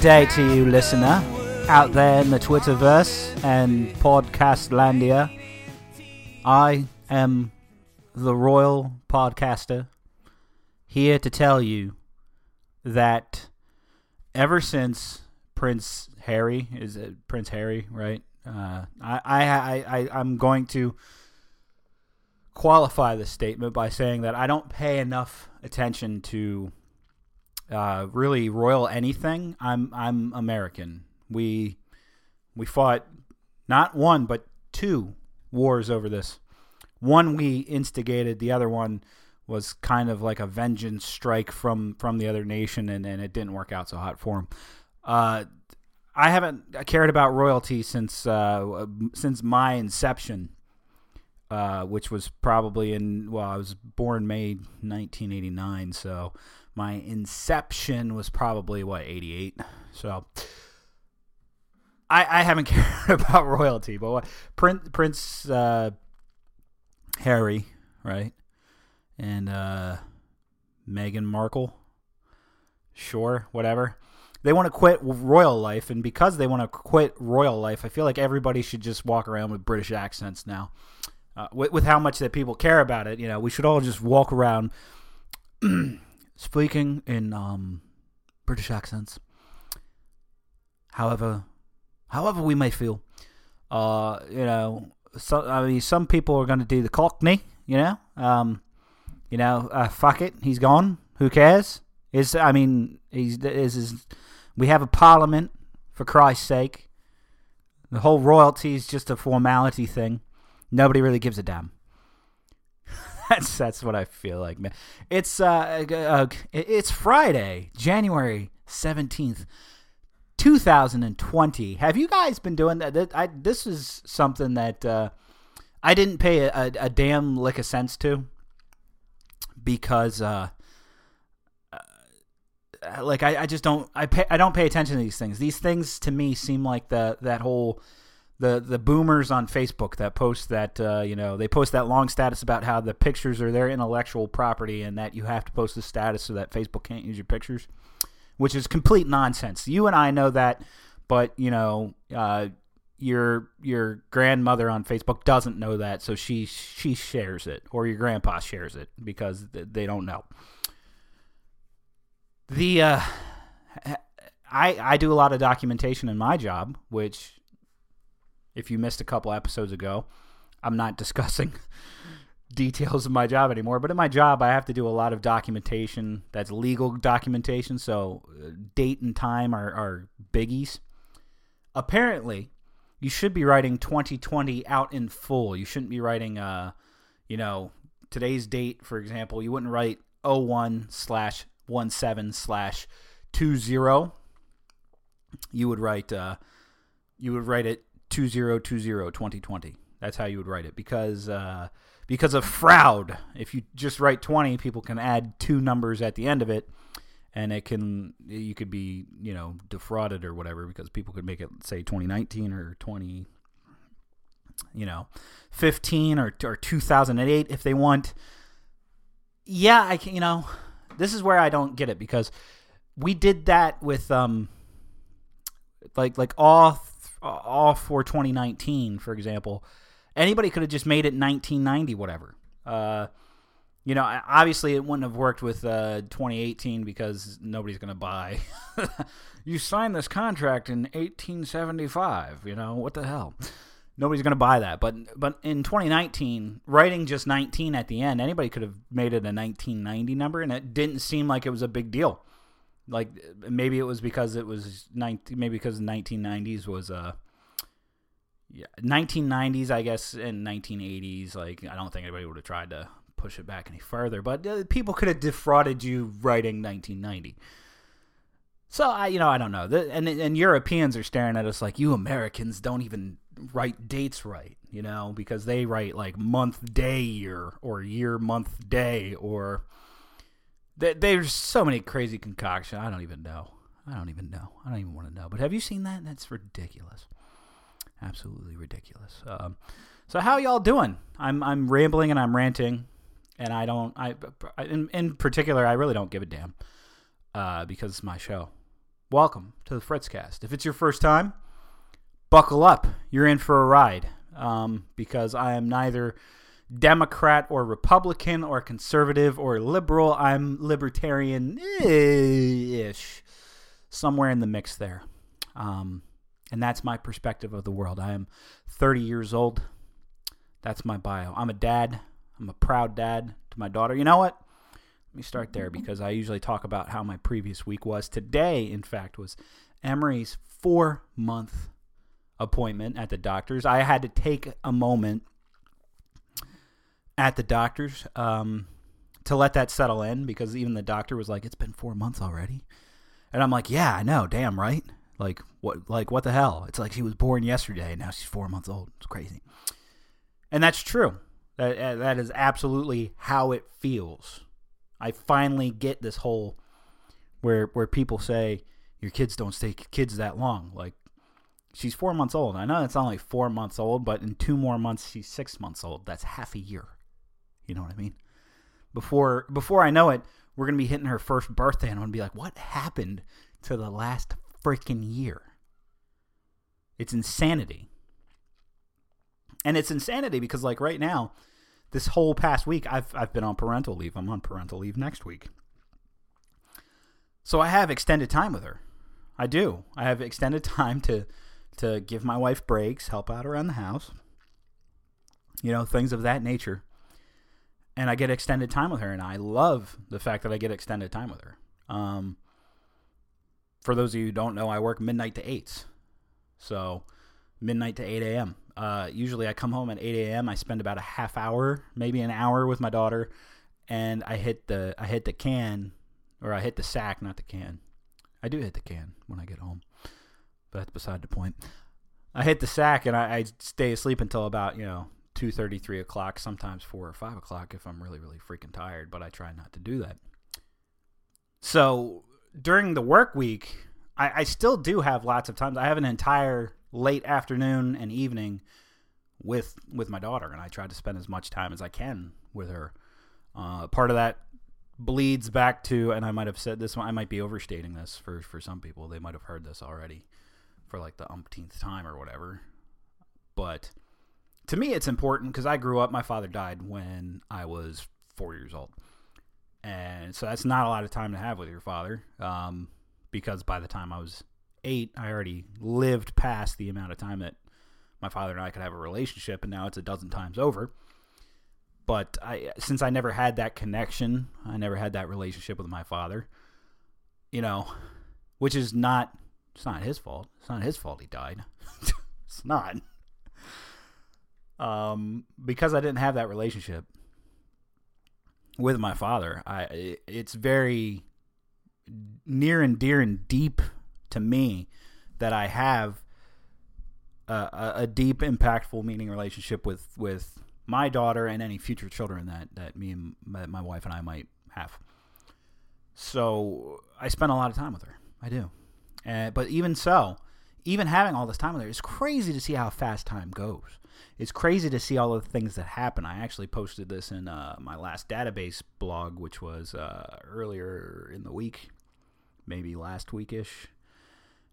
Day to you, listener, out there in the Twitterverse and Podcastlandia. I am the Royal Podcaster, here to tell you that ever since Prince Harry is it Prince Harry, right? Uh, I, I, I, I, I'm going to qualify this statement by saying that I don't pay enough attention to uh, really royal anything. I'm I'm American. We we fought not one but two wars over this. One we instigated. The other one was kind of like a vengeance strike from from the other nation, and, and it didn't work out so hot for him. Uh, I haven't cared about royalty since uh, since my inception, uh, which was probably in well, I was born May 1989, so my inception was probably what 88. So I, I haven't cared about royalty, but what, Prince Prince uh, Harry, right, and uh, Meghan Markle, sure, whatever. They want to quit royal life, and because they want to quit royal life, I feel like everybody should just walk around with British accents now. Uh, with, with how much that people care about it, you know, we should all just walk around speaking in um, British accents. However, however we may feel, uh, you know, so, I mean, some people are going to do the Cockney, you know, um, you know, uh, fuck it, he's gone. Who cares? Is I mean, he's is is we have a parliament for Christ's sake. The whole royalty is just a formality thing. Nobody really gives a damn. That's that's what I feel like, man. It's uh, uh it's Friday, January seventeenth. 2020. Have you guys been doing that? I, this is something that uh, I didn't pay a, a, a, damn lick of sense to because, uh, uh, like, I, I just don't I pay I don't pay attention to these things. These things to me seem like the that whole the the boomers on Facebook that post that uh, you know they post that long status about how the pictures are their intellectual property and that you have to post the status so that Facebook can't use your pictures which is complete nonsense. You and I know that, but you know, uh, your your grandmother on Facebook doesn't know that, so she she shares it, or your grandpa shares it because they don't know. The uh, I I do a lot of documentation in my job, which if you missed a couple episodes ago, I'm not discussing details of my job anymore. But in my job, I have to do a lot of documentation that's legal documentation. So uh, date and time are, are biggies. Apparently, you should be writing 2020 out in full. You shouldn't be writing, uh, you know, today's date, for example. You wouldn't write 01 slash 17 slash 20. You would write, uh, you would write it 2020 2020. That's how you would write it because, uh, because of fraud. If you just write 20, people can add two numbers at the end of it and it can you could be, you know, defrauded or whatever because people could make it say 2019 or 20 you know, 15 or or 2008 if they want. Yeah, I can, you know, this is where I don't get it because we did that with um like like all all for 2019 for example anybody could have just made it 1990, whatever. Uh, you know, obviously it wouldn't have worked with uh, 2018 because nobody's going to buy. you signed this contract in 1875. You know what the hell? Nobody's going to buy that. But but in 2019, writing just 19 at the end, anybody could have made it a 1990 number, and it didn't seem like it was a big deal. Like maybe it was because it was 19, maybe because the 1990s was uh yeah, 1990s, I guess, and 1980s. Like, I don't think anybody would have tried to push it back any further, but uh, people could have defrauded you writing 1990. So I, you know, I don't know. The, and and Europeans are staring at us like you Americans don't even write dates right, you know, because they write like month, day, year, or year, month, day, or there's so many crazy concoctions. I don't even know. I don't even know. I don't even want to know. But have you seen that? That's ridiculous absolutely ridiculous. Um, so how y'all doing? I'm I'm rambling and I'm ranting. and I don't. I in, in particular, I really don't give a damn uh, because it's my show. Welcome to the Fritzcast. If it's your first time, buckle up. You're in for a ride um, because I am neither Democrat or Republican or conservative or liberal. I'm libertarian ish, somewhere in the mix there. Um, and that's my perspective of the world. I am 30 years old. That's my bio. I'm a dad. I'm a proud dad to my daughter. You know what? Let me start there because I usually talk about how my previous week was. Today, in fact, was Emery's four month appointment at the doctor's. I had to take a moment at the doctor's um, to let that settle in because even the doctor was like, "It's been four months already," and I'm like, "Yeah, I know, damn right." Like what? Like what the hell? It's like she was born yesterday and now she's four months old. It's crazy, and that's true. That that is absolutely how it feels. I finally get this whole where where people say your kids don't stay kids that long. Like she's four months old. I know it's only four months old, but in two more months she's six months old. That's half a year. You know what I mean? Before before I know it, we're gonna be hitting her first birthday, and I'm gonna be like, what happened to the last freaking year? It's insanity. And it's insanity because like right now, this whole past week I've I've been on parental leave. I'm on parental leave next week. So I have extended time with her. I do. I have extended time to to give my wife breaks, help out around the house. You know, things of that nature. And I get extended time with her and I love the fact that I get extended time with her. Um for those of you who don't know, I work midnight to 8. So midnight to 8 a.m. Uh, usually I come home at 8 a.m. I spend about a half hour, maybe an hour with my daughter, and I hit the I hit the can, or I hit the sack, not the can. I do hit the can when I get home, but that's beside the point. I hit the sack and I, I stay asleep until about you know two thirty, three o'clock, sometimes four or five o'clock if I'm really really freaking tired. But I try not to do that. So during the work week, I, I still do have lots of times. I have an entire late afternoon and evening with with my daughter, and I try to spend as much time as I can with her. Uh, part of that bleeds back to, and I might have said this one. I might be overstating this for for some people. They might have heard this already for like the umpteenth time or whatever. But to me, it's important because I grew up. My father died when I was four years old, and so that's not a lot of time to have with your father. Um, because by the time I was eight, I already lived past the amount of time that my father and I could have a relationship, and now it's a dozen times over. But I, since I never had that connection, I never had that relationship with my father. You know, which is not. It's not his fault. It's not his fault he died. it's not. Um, because I didn't have that relationship with my father, I it's very near and dear and deep to me that I have a, a deep, impactful, meaning relationship with with my daughter and any future children that that me and my, my wife and I might have. So I spend a lot of time with her. I do, uh, but even so, even having all this time with her, it's crazy to see how fast time goes. It's crazy to see all of the things that happen. I actually posted this in uh, my last database blog, which was uh, earlier in the week, maybe last weekish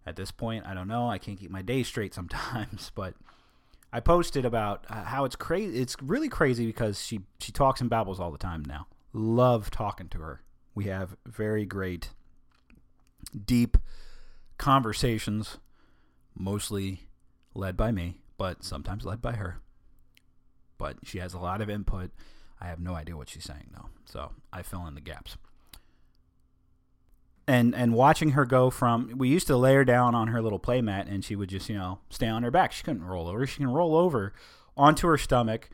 at this point. I don't know. I can't keep my days straight sometimes, but I posted about uh, how it's crazy. It's really crazy because she she talks and babbles all the time now. Love talking to her. We have very great, deep conversations, mostly led by me, but sometimes led by her. But she has a lot of input. I have no idea what she's saying though, so I fill in the gaps. And and watching her go from we used to lay her down on her little playmat and she would just you know stay on her back. She couldn't roll over. She can roll over onto her stomach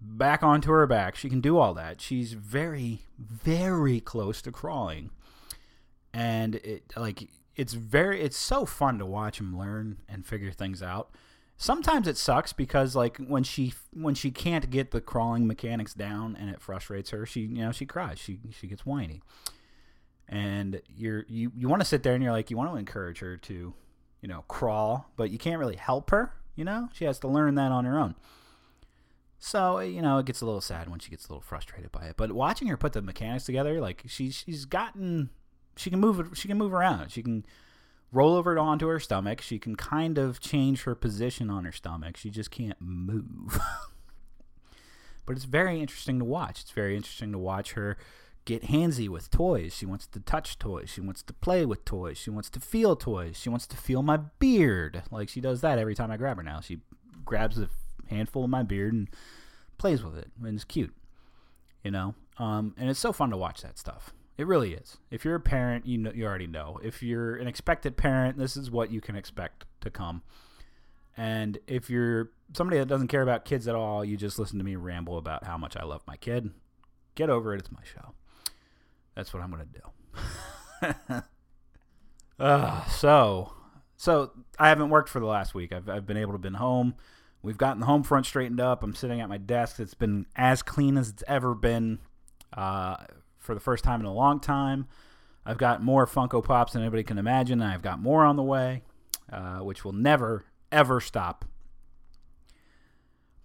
back onto her back. She can do all that. She's very very close to crawling. And it like it's very it's so fun to watch him learn and figure things out sometimes it sucks because like when she when she can't get the crawling mechanics down and it frustrates her she you know she cries she she gets whiny and you're you, you want to sit there and you're like you want to encourage her to you know crawl but you can't really help her you know she has to learn that on her own So eh, you know, it gets a little sad when she gets a little frustrated by it. But watching her put the mechanics together, like she she's gotten, she can move she can move around. She can roll over onto her stomach. She can kind of change her position on her stomach. She just can't move. but it's very interesting to watch. It's very interesting to watch her get handsy with toys. She wants to touch toys. She wants to play with toys. She wants to feel toys. She wants to feel my beard. Like she does that every time I grab her now. She grabs a handful of my beard and plays with it. And it's cute. You know? Um, and it's so fun to watch that stuff. It really is. If you're a parent, you know you already know. If you're an expected parent, this is what you can expect to come. And if you're somebody that doesn't care about kids at all, you just listen to me ramble about how much I love my kid. Get over it. It's my show. That's what I'm going to do. uh, so, so I haven't worked for the last week. I've, I've been able to been home. We've gotten the home front straightened up. I'm sitting at my desk. It's been as clean as it's ever been uh, for the first time in a long time. I've got more Funko Pops than anybody can imagine. and I've got more on the way, uh, which will never, ever stop.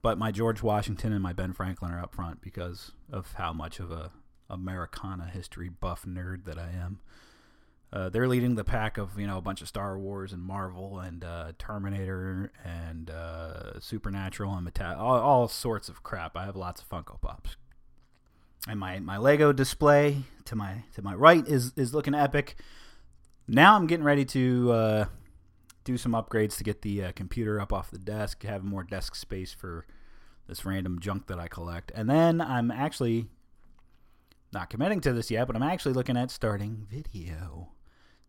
But my George Washington and my Ben Franklin are up front because of how much of a Americana history buff nerd that I am. Uh, they're leading the pack of you know a bunch of Star Wars and Marvel and uh, Terminator and uh, Supernatural and Meta- all, all sorts of crap. I have lots of Funko Pops, and my, my Lego display to my to my right is is looking epic. Now I'm getting ready to uh, do some upgrades to get the uh, computer up off the desk, have more desk space for this random junk that I collect, and then I'm actually not committing to this yet, but I'm actually looking at starting video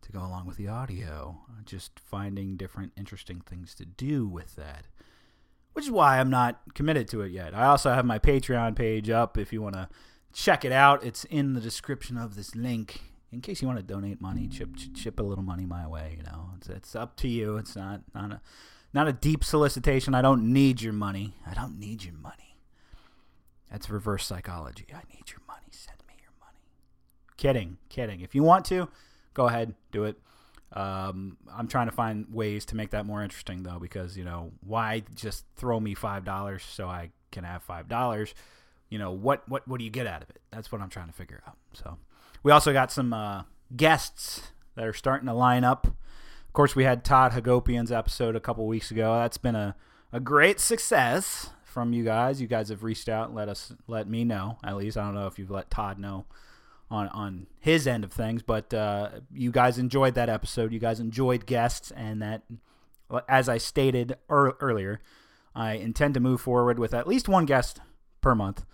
to go along with the audio. Just finding different interesting things to do with that. Which is why I'm not committed to it yet. I also have my Patreon page up if you want to check it out. It's in the description of this link. In case you want to donate money, chip chip a little money my way. You know, it's, it's up to you. It's not not a not a deep solicitation. I don't need your money. I don't need your money. That's reverse psychology. I need your money. Send me your money. Kidding, kidding. If you want to, go ahead, do it. Um, I'm trying to find ways to make that more interesting though, because you know why just throw me five dollars so I can have five dollars? You know what what what do you get out of it? That's what I'm trying to figure out. So we also got some uh, guests that are starting to line up. Of course, we had Todd Hagopian's episode a couple weeks ago. That's been a, a great success from you guys. You guys have reached out and let us let me know. At least I don't know if you've let Todd know on on his end of things, but uh, you guys enjoyed that episode. You guys enjoyed guests, and that, as I stated er- earlier, I intend to move forward with at least one guest per month,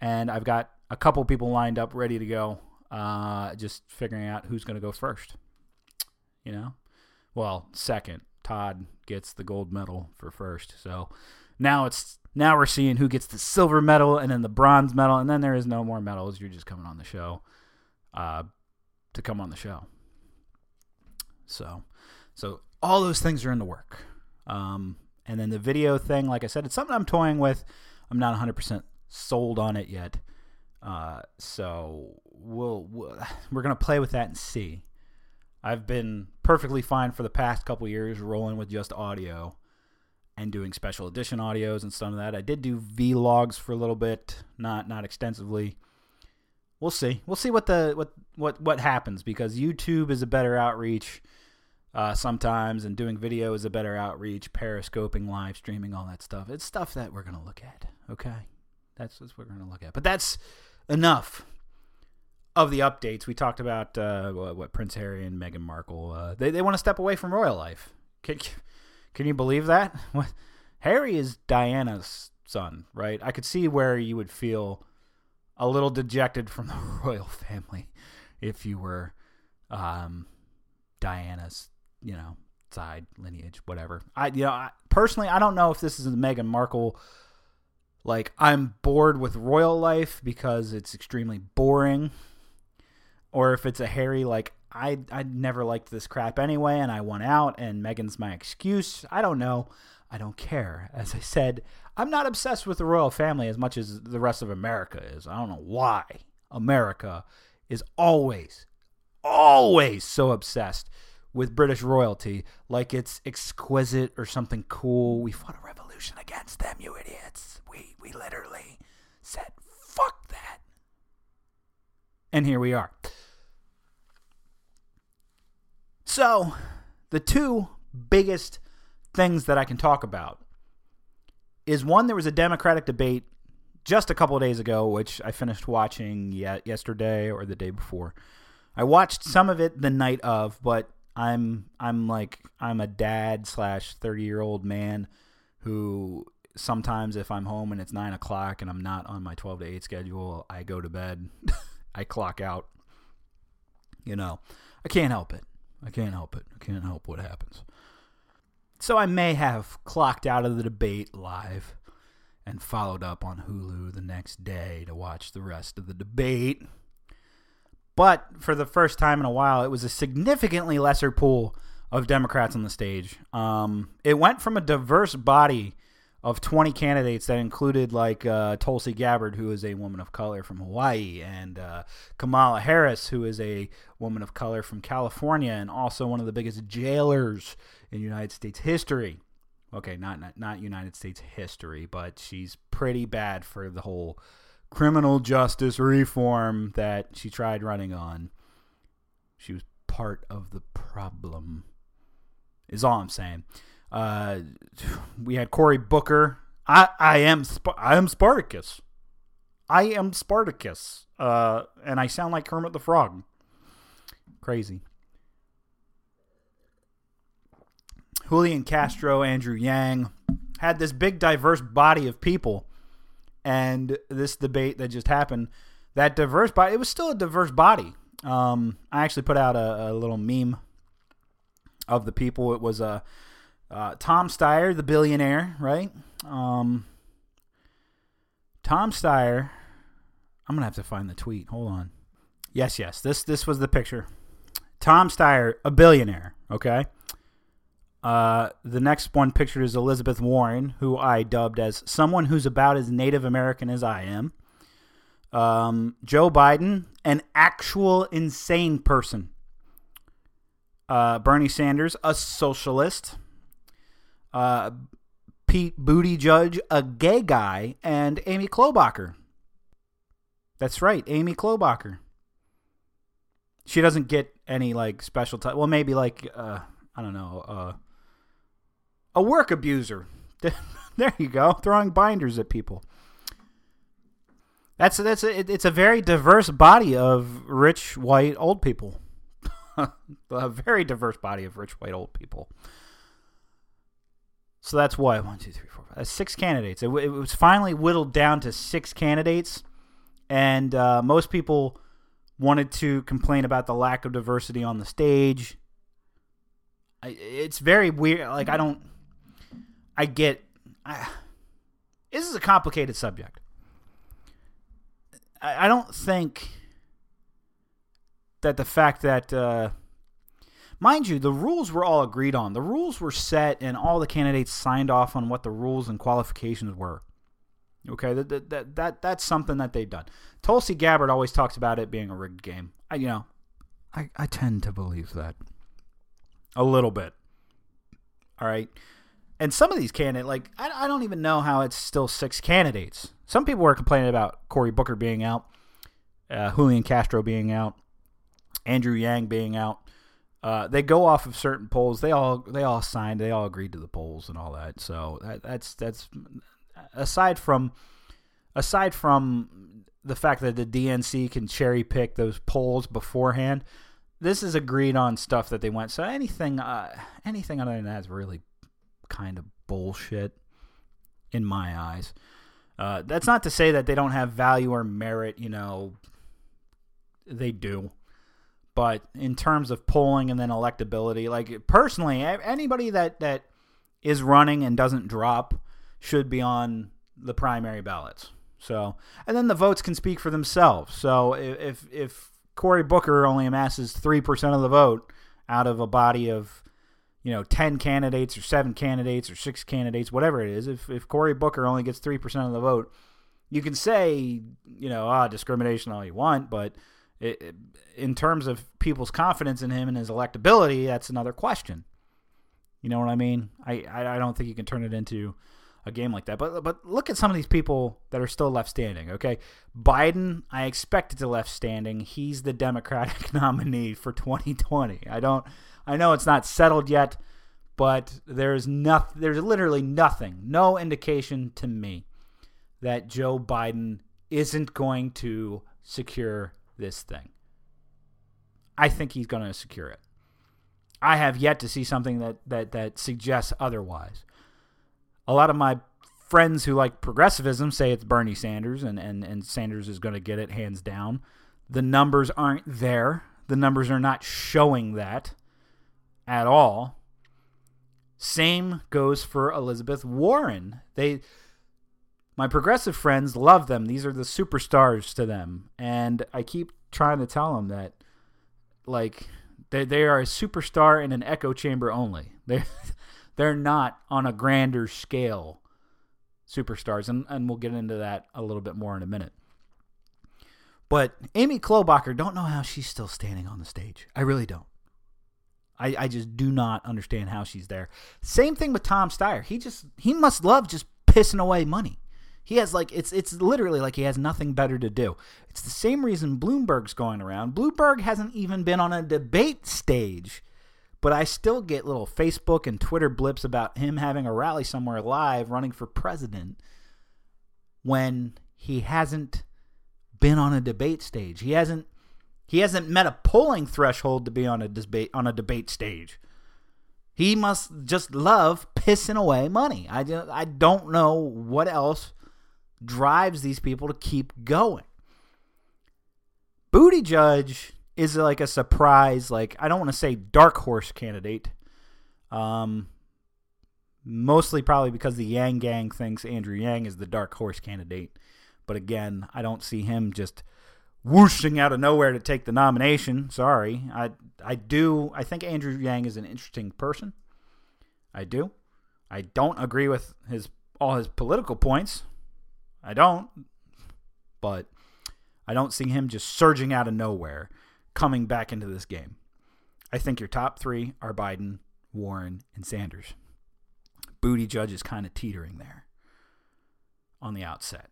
and I've got a couple people lined up ready to go. Uh, just figuring out who's going to go first. You know, well, second. Todd gets the gold medal for first. So now it's now we're seeing who gets the silver medal and then the bronze medal, and then there is no more medals. You're just coming on the show uh, to come on the show. So, so all those things are in the work. Um, and then the video thing, like I said, it's something I'm toying with. I'm not 100% sold on it yet. Uh, so we'll, we'll we're gonna play with that and see. I've been perfectly fine for the past couple years rolling with just audio and doing special edition audios and some of that. I did do vlogs for a little bit, not not extensively. We'll see. We'll see what the what what what happens because YouTube is a better outreach uh, sometimes, and doing video is a better outreach. Periscoping, live streaming, all that stuff. It's stuff that we're gonna look at. Okay, that's what we're gonna look at. But that's enough of the updates. We talked about uh, what, Prince Harry and Meghan Markle. Uh, they they want to step away from royal life. Can, can you believe that? What Harry is Diana's son, right? I could see where you would feel a little dejected from the royal family if you were um, Diana's, you know, side lineage, whatever. I, you know, I, personally, I don't know if this is a Meghan Markle. Like, I'm bored with royal life because it's extremely boring, or if it's a Harry, like I, I never liked this crap anyway, and I won out, and Meghan's my excuse. I don't know. I don't care. As I said, I'm not obsessed with the royal family as much as the rest of America is. I don't know why America is always, always so obsessed with British royalty like it's exquisite or something cool. We fought a revolution against them, you idiots. We we literally said fuck that. And here we are. So, the two biggest things that I can talk about is one there was a Democratic debate just a couple of days ago, which I finished watching yet yesterday or the day before. I watched some of it the night of, but I'm I'm like I'm a dad slash thirty year old man who sometimes if I'm home and it's nine o'clock and I'm not on my twelve to eight schedule, I go to bed, I clock out. You know, I can't help it. I can't help it. I can't help what happens. So I may have clocked out of the debate live and followed up on Hulu the next day to watch the rest of the debate. But for the first time in a while, it was a significantly lesser pool of Democrats on the stage. Um, it went from a diverse body of 20 candidates that included like uh, Tulsi Gabbard, who is a woman of color from Hawaii, and uh, Kamala Harris, who is a woman of color from California, and also one of the biggest jailers in United States history. Okay, not, not not United States history, but she's pretty bad for the whole criminal justice reform that she tried running on. She was part of the problem. Is all I'm saying. Uh, we had Cory Booker. I I am Sp- I am Spartacus. I am Spartacus. Uh, and I sound like Kermit the Frog. Crazy. Julian Castro, Andrew Yang had this big diverse body of people and this debate that just happened that diverse body it was still a diverse body. Um, i actually put out a, a, little meme of the people. It was a uh, uh, tom steyer the billionaire right? Um, tom steyer i'm gonna have to find the tweet. Hold on. Yes yes. This this was the picture. Tom steyer a billionaire okay uh, the next one pictured is Elizabeth Warren, who I dubbed as someone who's about as Native American as I am. Um, Joe Biden, an actual insane person. Uh, Bernie Sanders, a socialist. Uh, Pete Buttigieg, a gay guy, and Amy Klobuchar. That's right, Amy Klobuchar. She doesn't get any like special time. Well, maybe like uh, I don't know. Uh, a work abuser. there you go, throwing binders at people. That's that's a, it's a very diverse body of rich white old people. a very diverse body of rich white old people. So that's what one, two, three, four, five. That's six candidates. It, it, was finally whittled down to six candidates, and uh, most people wanted to complain about the lack of diversity on the stage. I, it's very weird. Like I don't. I get. I, this is a complicated subject. I, I don't think that the fact that, uh, mind you, the rules were all agreed on. The rules were set, and all the candidates signed off on what the rules and qualifications were. Okay, that, that, that, that that's something that they've done. Tulsi Gabbard always talks about it being a rigged game. I, you know, I, I tend to believe that a little bit. All right and some of these candidates, like I, I don't even know how it's still six candidates. Some people were complaining about Cory Booker being out, uh, Julian Castro being out, Andrew Yang being out. Uh, they go off of certain polls. They all they all signed. They all agreed to the polls and all that. So that, that's that's aside from aside from the fact that the DNC can cherry pick those polls beforehand. This is agreed on stuff that they went. So anything uh, anything other than that is really kind of bullshit in my eyes. Uh, that's not to say that they don't have value or merit, you know, they do. But in terms of polling and then electability, like personally, anybody that, that is running and doesn't drop should be on the primary ballots. So, and then the votes can speak for themselves. So if if Cory Booker only amasses three percent of the vote out of a body of you know, 10 candidates or seven candidates or six candidates, whatever it is, if, if Cory Booker only gets 3% of the vote, you can say, you know, ah, discrimination all you want, but it, it- in terms of people's confidence in him and his electability, that's another question. You know what I mean? I, I, I don't think you can turn it into a game like that. But but look at some of these people that are still left standing. Okay, Biden, I expected to left standing. He's the Democratic nominee for 2020. I don't. I know it's not settled yet, but there's nothing. There's literally nothing. No indication to me that Joe Biden isn't going to secure this thing. I think he's going to secure it. I have yet to see something that, that, that suggests otherwise. A lot of my friends who like progressivism say it's Bernie Sanders and, and, and Sanders is going to get it hands down. The numbers aren't there. The numbers are not showing that at all. Same goes for Elizabeth Warren. They my progressive friends love them. These are the superstars to them. And I keep trying to tell them that like they they are a superstar in an echo chamber only. They they're not on a grander scale superstars and and we'll get into that a little bit more in a minute. But Amy Klobuchar, don't know how she's still standing on the stage. I really don't. I, I just do not understand how she's there. Same thing with Tom Steyer. He just he must love just pissing away money. He has like it's it's literally like he has nothing better to do. It's the same reason Bloomberg's going around. Bloomberg hasn't even been on a debate stage, but I still get little Facebook and Twitter blips about him having a rally somewhere live running for president when he hasn't been on a debate stage. He hasn't he hasn't met a polling threshold to be on a debate on a debate stage. He must just love pissing away money. I I don't know what else drives these people to keep going. Buttigieg is like a surprise, like I don't want to say dark horse candidate. Um, mostly probably because the Yang Gang thinks Andrew Yang is the dark horse candidate. But again, I don't see him just whooshing out of nowhere to take the nomination. Sorry. I I do I think Andrew Yang is an interesting person. I do. I don't agree with his all his political points. I don't. But I don't see him just surging out of nowhere coming back into this game. I think your top 3 are Biden, Warren, and Sanders. Buttigieg is kind of teetering there on the outset.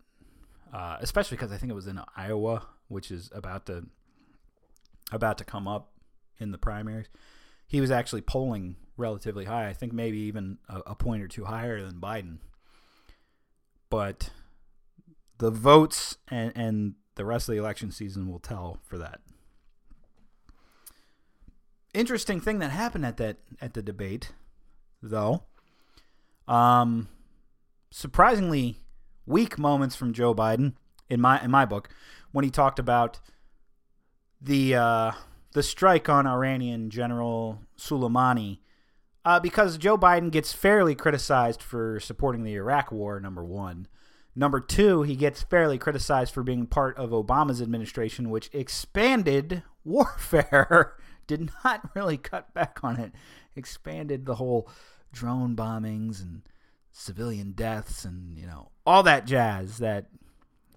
Uh, especially because I think it was in Iowa, which is about to about to come up in the primaries. He was actually polling relatively high. I think maybe even a, a point or two higher than Biden. But the votes and, and the rest of the election season will tell for that. Interesting thing that happened at that at the debate, though. Um, surprisingly weak moments from Joe Biden in my in my book when he talked about the uh, the strike on Iranian General Soleimani uh, because Joe Biden gets fairly criticized for supporting the Iraq War. Number one, number two, he gets fairly criticized for being part of Obama's administration, which expanded warfare, did not really cut back on it, expanded the whole drone bombings and civilian deaths and you know all that jazz that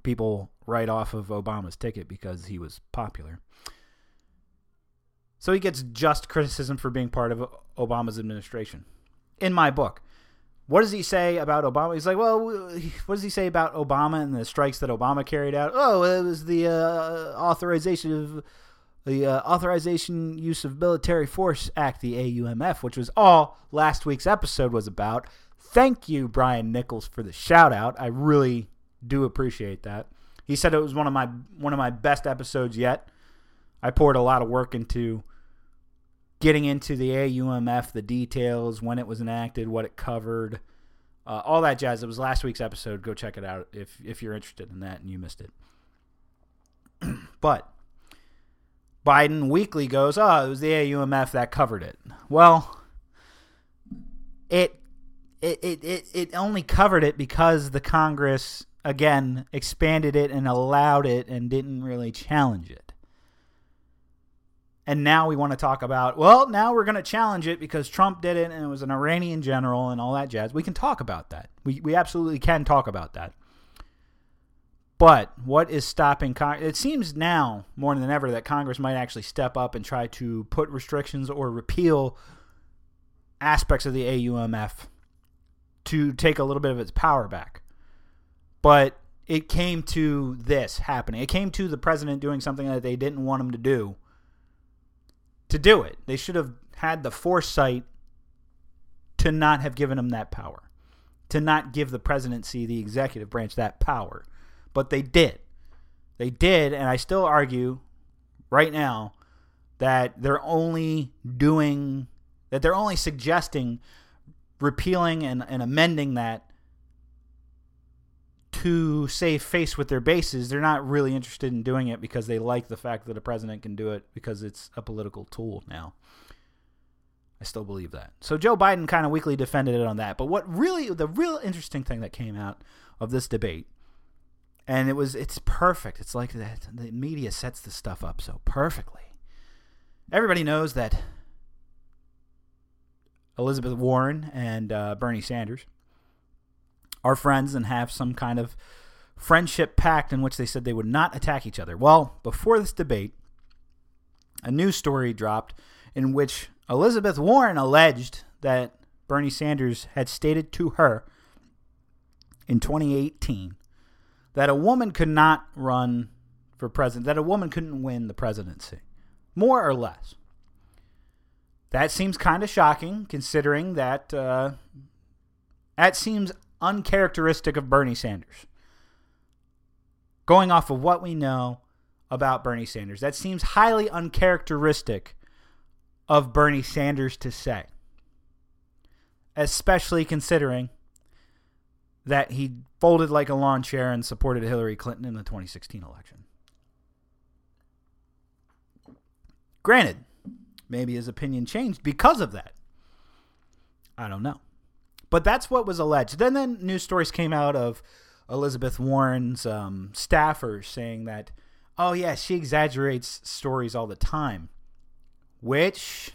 people write off of Obama's ticket because he was popular. So he gets just criticism for being part of Obama's administration. In my book, what does he say about Obama? He's like, well, what does he say about Obama and the strikes that Obama carried out? Oh, it was the uh, authorization of the uh, Authorization Use of Military Force Act, the AUMF, which was all last week's episode was about. Thank you, Brian Nichols, for the shout out. I really do appreciate that. He said it was one of my one of my best episodes yet. I poured a lot of work into getting into the AUMF, the details, when it was enacted, what it covered, uh, all that jazz. It was last week's episode. Go check it out if if you're interested in that and you missed it. but Biden weekly goes, "Oh, it was the AUMF that covered it." Well, it it it it, it only covered it because the Congress again expanded it and allowed it and didn't really challenge it. And now we want to talk about, well, now we're going to challenge it because Trump did it and it was an Iranian general and all that jazz. We can talk about that. We, we absolutely can talk about that. But what is stopping Congress? It seems now more than ever that Congress might actually step up and try to put restrictions or repeal aspects of the AUMF to take a little bit of its power back. But it came to this happening. It came to the president doing something that they didn't want him to do. To do it, they should have had the foresight to not have given him that power, to not give the presidency, the executive branch, that power. But they did. They did, and I still argue right now that they're only doing, that they're only suggesting repealing and, and amending that to save face with their bases. They're not really interested in doing it because they like the fact that a president can do it because it's a political tool now. I still believe that. So Joe Biden kind of weakly defended it on that. But what really, the real interesting thing that came out of this debate, and it was, it's perfect. It's like that the media sets the stuff up so perfectly. Everybody knows that Elizabeth Warren and uh, Bernie Sanders are friends and have some kind of friendship pact in which they said they would not attack each other. Well, before this debate, a news story dropped in which Elizabeth Warren alleged that Bernie Sanders had stated to her in 2018 that a woman could not run for president, that a woman couldn't win the presidency, more or less. That seems kind of shocking, considering that uh, that seems uncharacteristic of Bernie Sanders. Going off of what we know about Bernie Sanders, that seems highly uncharacteristic of Bernie Sanders to say, especially considering that he folded like a lawn chair and supported Hillary Clinton in the 2016 election. Granted, maybe his opinion changed because of that. I don't know. But that's what was alleged. Then then news stories came out of Elizabeth Warren's um, staffers saying that, oh yeah, she exaggerates stories all the time, which,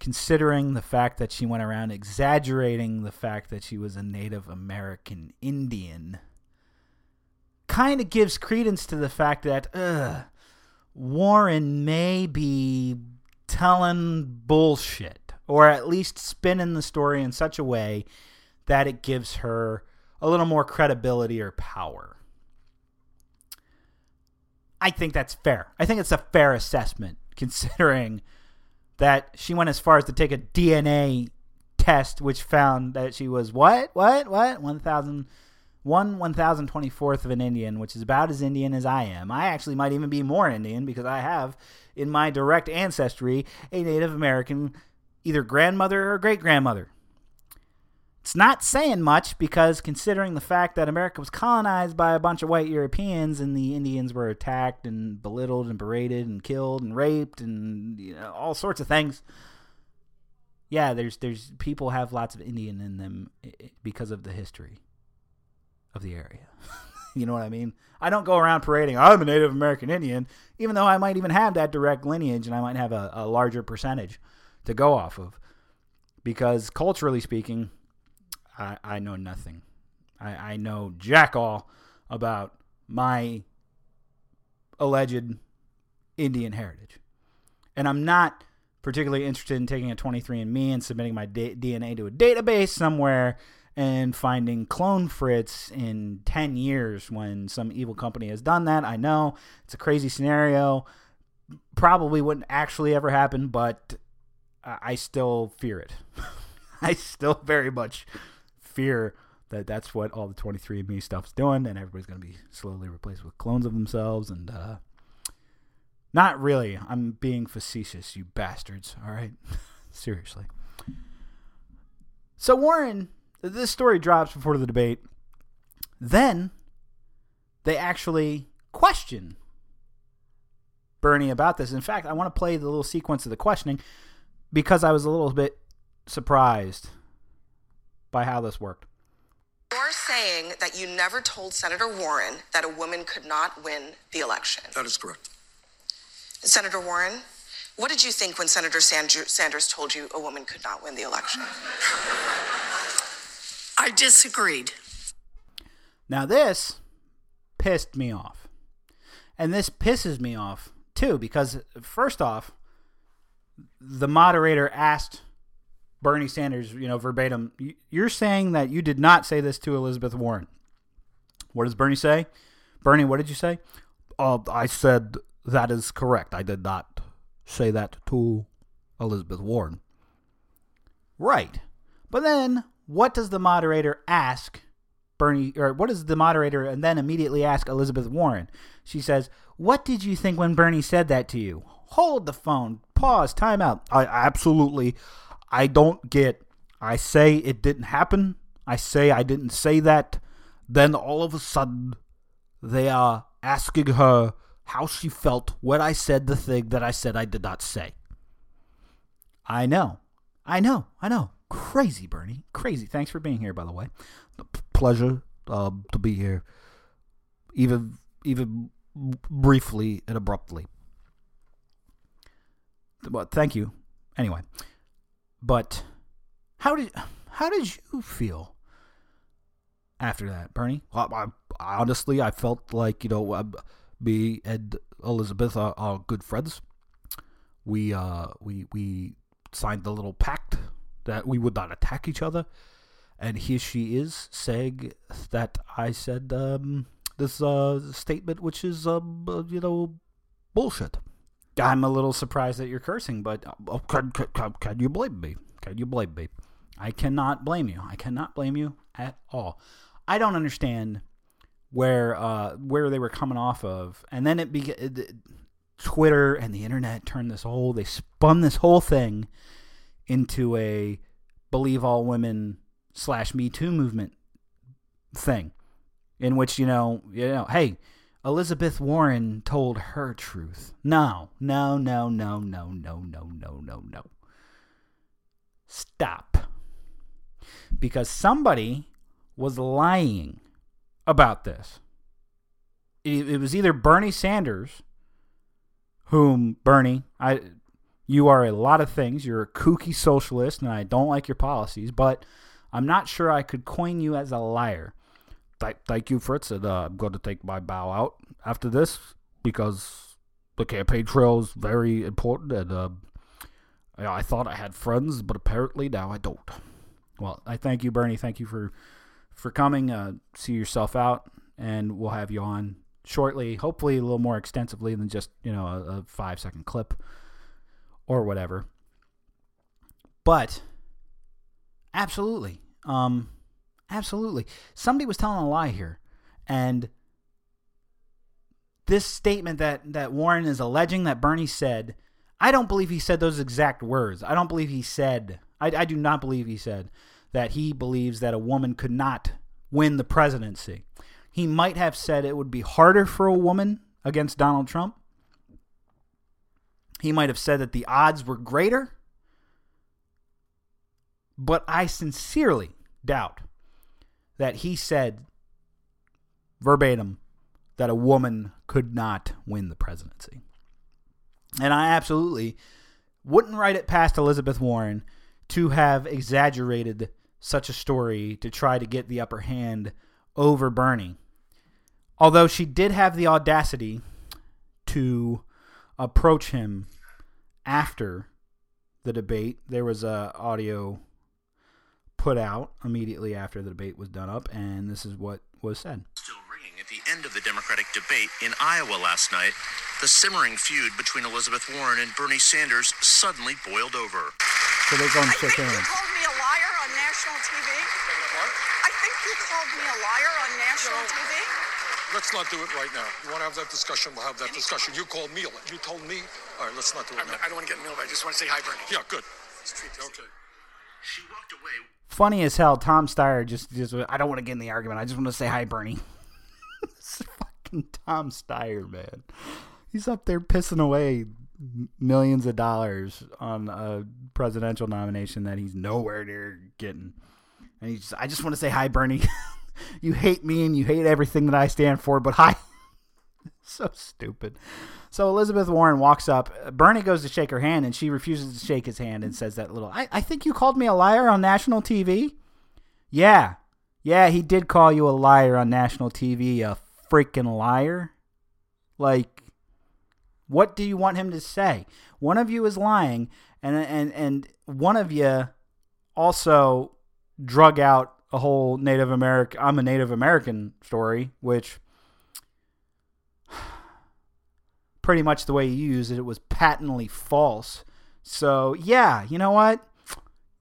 considering the fact that she went around exaggerating the fact that she was a Native American Indian, kind of gives credence to the fact that, Warren may be telling bullshit or at least spin in the story in such a way that it gives her a little more credibility or power. I think that's fair. I think it's a fair assessment considering that she went as far as to take a DNA test which found that she was what? What? What? 1000 one 1024th of an Indian, which is about as Indian as I am. I actually might even be more Indian because I have in my direct ancestry a Native American either grandmother or great grandmother. It's not saying much because considering the fact that America was colonized by a bunch of white Europeans and the Indians were attacked and belittled and berated and killed and raped and you know, all sorts of things. Yeah, there's there's people have lots of Indian in them eh, eh, because of the history of the area. you know what I mean? I don't go around parading, I'm a Native American Indian, even though I might even have that direct lineage and I might have a, a larger percentage to go off of. Because culturally speaking, I, I know nothing. I, I know jack all about my alleged Indian heritage. And I'm not particularly interested in taking a 23andMe and submitting my da- DNA to a database somewhere and finding clone Fritz in 10 years when some evil company has done that. I know it's a crazy scenario. Probably wouldn't actually ever happen, but I still fear it. I still very much fear that that's what all the 23andMe stuff's doing, and everybody's going to be slowly replaced with clones of themselves. And uh, not really. I'm being facetious, you bastards. All right, seriously. So Warren, this story drops before the debate. Then they actually question Bernie about this. In fact, I want to play the little sequence of the questioning because I was a little bit surprised by how this worked. You're saying that you never told Senator Warren that a woman could not win the election. That is correct. Senator Warren, what did you think when Senator Sanders told you a woman could not win the election? I disagreed. Now, this pissed me off. And this pisses me off too because first off, the moderator asked Bernie Sanders, you know, verbatim, "You- you're saying that you did not say this to Elizabeth Warren. What does Bernie say? Bernie, what did you say? Uh, I said that is correct. I did not say that to Elizabeth Warren. Right. But then, what does the moderator ask Bernie, or what does the moderator and then immediately ask Elizabeth Warren? She says, What did you think when Bernie said that to you? Hold the phone. Pause. Time out. I absolutely, I don't get. I say it didn't happen. I say I didn't say that. Then all of a sudden, they are asking her how she felt when I said the thing that I said I did not say. I know. I know. I know. Crazy, Bernie. Crazy. Thanks for being here, by the way. P- pleasure um, to be here, even even briefly and abruptly. But thank you. Anyway, but how did how did you feel after that, Bernie? Well, I, I, honestly, I felt like you know, uh, me and Elizabeth are, are good friends. We uh we we signed the little pact that we would not attack each other, and here she is saying that I said um this uh statement, which is um uh, you know bullshit. I'm a little surprised that you're cursing, but can, can, can, can you blame me? Can you blame me? I cannot blame you. I cannot blame you at all. I don't understand where uh, where they were coming off of, and then it began. Twitter and the internet turned this whole. They spun this whole thing into a believe all women slash Me Too movement thing, in which you know you know hey. Elizabeth Warren told her truth. No, no, no, no, no, no, no, no, no, no. Stop. Because somebody was lying about this. It, it was either Bernie Sanders, whom Bernie, I, you are a lot of things. You're a kooky socialist, and I don't like your policies, but I'm not sure I could coin you as a liar. Th- thank you, Fritz, and uh, I'm going to take my bow out after this because the campaign trail is very important, and uh, I thought I had friends, but apparently now I don't. Well, I thank you, Bernie. Thank you for for coming. Uh, see yourself out, and we'll have you on shortly. Hopefully, a little more extensively than just you know a, a five second clip or whatever. But absolutely, um, absolutely, somebody was telling a lie here, and this statement that that Warren is alleging that Bernie said. I don't believe he said those exact words. I don't believe he said, I, I, do not believe he said that he believes that a woman could not win the presidency. He might have said it would be harder for a woman against Donald Trump. He might have said that the odds were greater. But I sincerely doubt that he said verbatim that a woman could not win the presidency. And I absolutely wouldn't write it past Elizabeth Warren to have exaggerated such a story to try to get the upper hand over Bernie. Although she did have the audacity to approach him after the debate. There was a audio put out immediately after the debate was done up, and this is what was said. Still ringing at the end of the Democratic debate in Iowa last night, the simmering feud between Elizabeth Warren and Bernie Sanders suddenly boiled over. So they're going I to shake think you called me a liar on national TV. I think you called me a liar on national TV. Let's not do it right now. You want to have that discussion? We'll have that discussion. You called me. A li you told me. All right, let's not do it I'm now. not, I don't want to get in the middle of it. I just want to say hi, Bernie. Yeah, good. Okay. She walked away Funny as hell, Tom Steyer just, just I don't want to get in the argument. I just want to say hi, Bernie. it's fucking Tom Steyer, man. He's up there pissing away millions of dollars on a presidential nomination that he's nowhere near getting. And he's just, I just want to say hi, Bernie. you hate me and you hate everything that I stand for, but hi. so stupid. So Elizabeth Warren walks up. Bernie goes to shake her hand, and she refuses to shake his hand and says that little, I, I think you called me a liar on national TV. Yeah. Yeah, he did call you a liar on national TV, a freaking liar. Like, what do you want him to say? One of you is lying, and and and one of you also drug out a whole Native American. I'm a Native American story, which pretty much the way you used it, it was patently false. So yeah, you know what?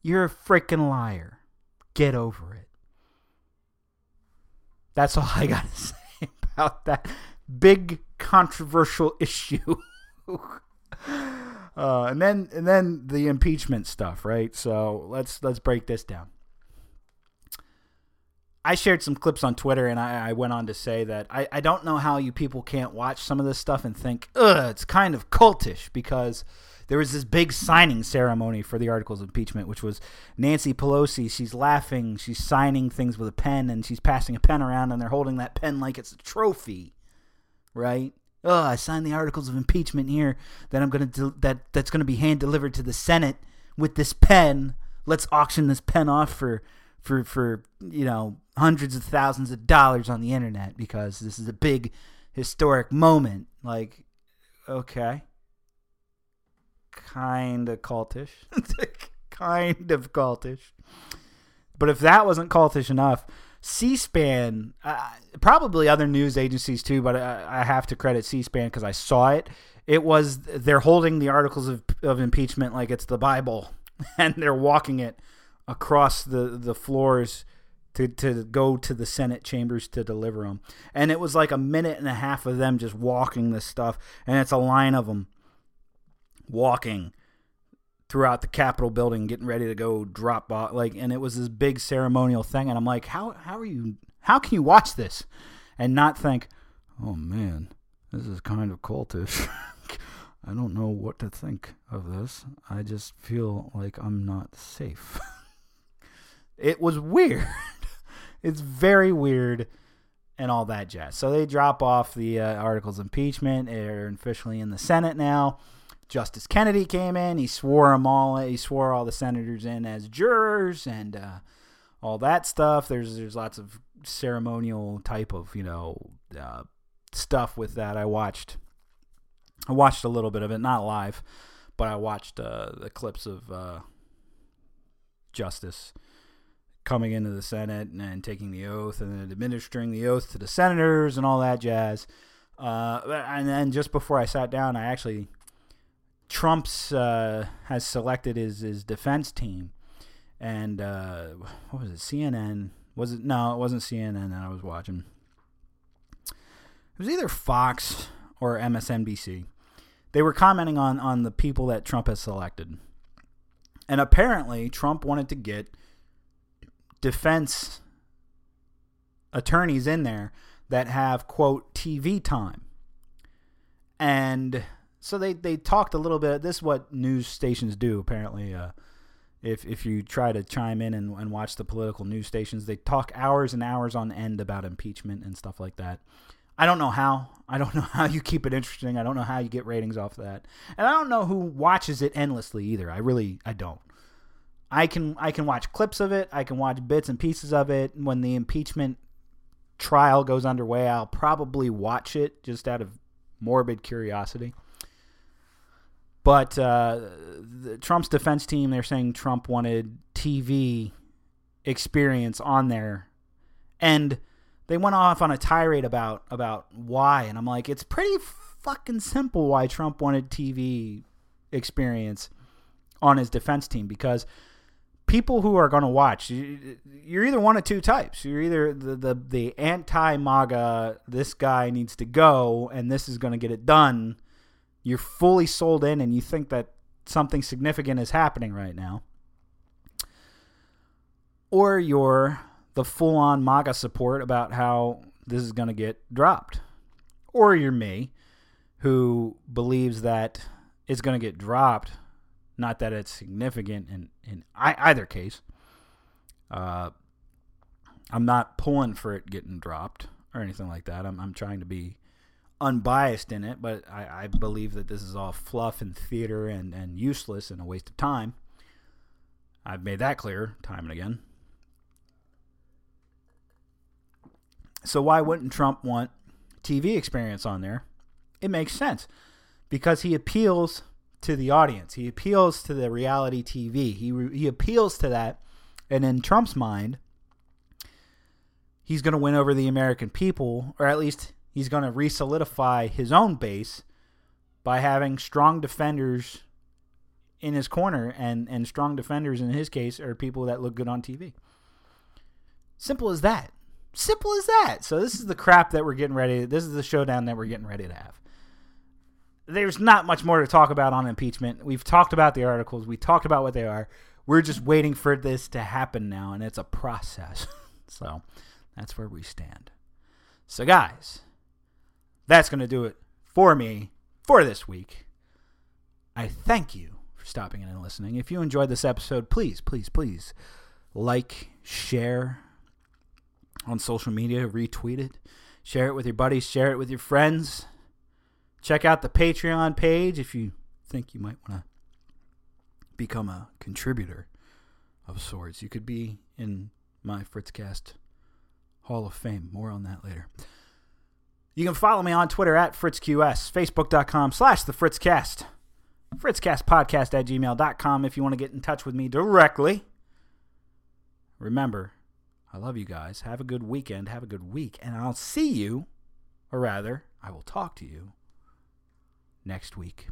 You're a freaking liar. Get over it. That's all I got to say about that big controversial issue. uh, and then and then the impeachment stuff, right? So let's let's break this down. I shared some clips on Twitter and I, I went on to say that I, I don't know how you people can't watch some of this stuff and think, ugh, it's kind of cultish because there was this big signing ceremony for the articles of impeachment, which was Nancy Pelosi. She's laughing, she's signing things with a pen, and she's passing a pen around, and they're holding that pen like it's a trophy, right? Oh, I signed the articles of impeachment here that I'm gonna del that that's gonna be hand delivered to the Senate with this pen. Let's auction this pen off for for for you know hundreds of thousands of dollars on the internet because this is a big historic moment. Like, okay, kind of cultish, kind of cultish. But if that wasn't cultish enough, C-SPAN, uh, probably other news agencies too, but I, I have to credit C-SPAN because I saw it. It was they're holding the articles of, of impeachment like it's the Bible, and they're walking it across the the floors to to go to the Senate chambers to deliver them. And it was like a minute and a half of them just walking this stuff, and it's a line of them walking throughout the Capitol building, getting ready to go drop off. Like, and it was this big ceremonial thing, and I'm like, how how are you? How can you watch this and not think, oh man, this is kind of cultish. I don't know what to think of this. I just feel like I'm not safe. it was weird. it's very weird and all that jazz. So they drop off the uh, articles of impeachment. They're officially in the Senate now. Justice Kennedy came in. He swore them all. He swore all the senators in as jurors and uh, all that stuff. There's there's lots of ceremonial type of you know uh, stuff with that. I watched. I watched a little bit of it, not live, but I watched uh, the clips of uh, Justice coming into the Senate and, taking the oath and then administering the oath to the senators and all that jazz. Uh, and then just before I sat down, I actually Trump's uh, has selected his his defense team, and uh, what was it? CNN was it? No, it wasn't CNN that I was watching. It was either Fox or MSNBC. They were commenting on on the people that Trump has selected, and apparently Trump wanted to get defense attorneys in there that have quote TV time, and so they they talked a little bit. This is what news stations do apparently. Uh, if if you try to chime in and, and watch the political news stations, they talk hours and hours on end about impeachment and stuff like that. I don't know how. I don't know how you keep it interesting. I don't know how you get ratings off that. And I don't know who watches it endlessly either. I really I don't. I can I can watch clips of it. I can watch bits and pieces of it. When the impeachment trial goes underway, I'll probably watch it just out of morbid curiosity. But uh, Trump's defense team, they're saying Trump wanted TV experience on there, and they went off on a tirade about about why, and I'm like, it's pretty fucking simple why Trump wanted TV experience on his defense team because people who are going to watch you're either one of two types you're either the the, the anti maga this guy needs to go and this is going to get it done you're fully sold in and you think that something significant is happening right now. Or you're the full on MAGA support about how this is going to get dropped. Or you're me, who believes that it's going to get dropped, not that it's significant in, in either case. Uh, I'm not pulling for it getting dropped or anything like that. I'm, I'm trying to be unbiased in it, but I, I believe that this is all fluff and theater and, and useless and a waste of time. I've made that clear time and again. So why wouldn't Trump want TV experience on there, it makes sense because he appeals to the audience. He appeals to the reality TV. He re- he appeals to that, and in Trump's mind, he's going to win over the American people, or at least he's going to re-solidify his own base by having strong defenders in his corner, and and strong defenders in his case are people that look good on TV. Simple as that. Simple as that. So this is the crap that we're getting ready. This is the showdown that we're getting ready to have. There's not much more to talk about on impeachment. We've talked about the articles. We talked about what they are. We're just waiting for this to happen now, and it's a process. so that's where we stand. So guys, that's going to do it for me for this week. I thank you for stopping in and listening. If you enjoyed this episode, please, please, please like, share on social media, retweet it, share it with your buddies, share it with your friends. Check out the Patreon page if you think you might want to become a contributor of sorts. You could be in my Fritzcast Hall of Fame. More on that later. You can follow me on Twitter at FritzQS, Facebook.com slash the Fritzcast, FritzCastPodcast at gmail.com if you want to get in touch with me directly. Remember, I love you guys. Have a good weekend. Have a good week. And I'll see you, or rather, I will talk to you next week.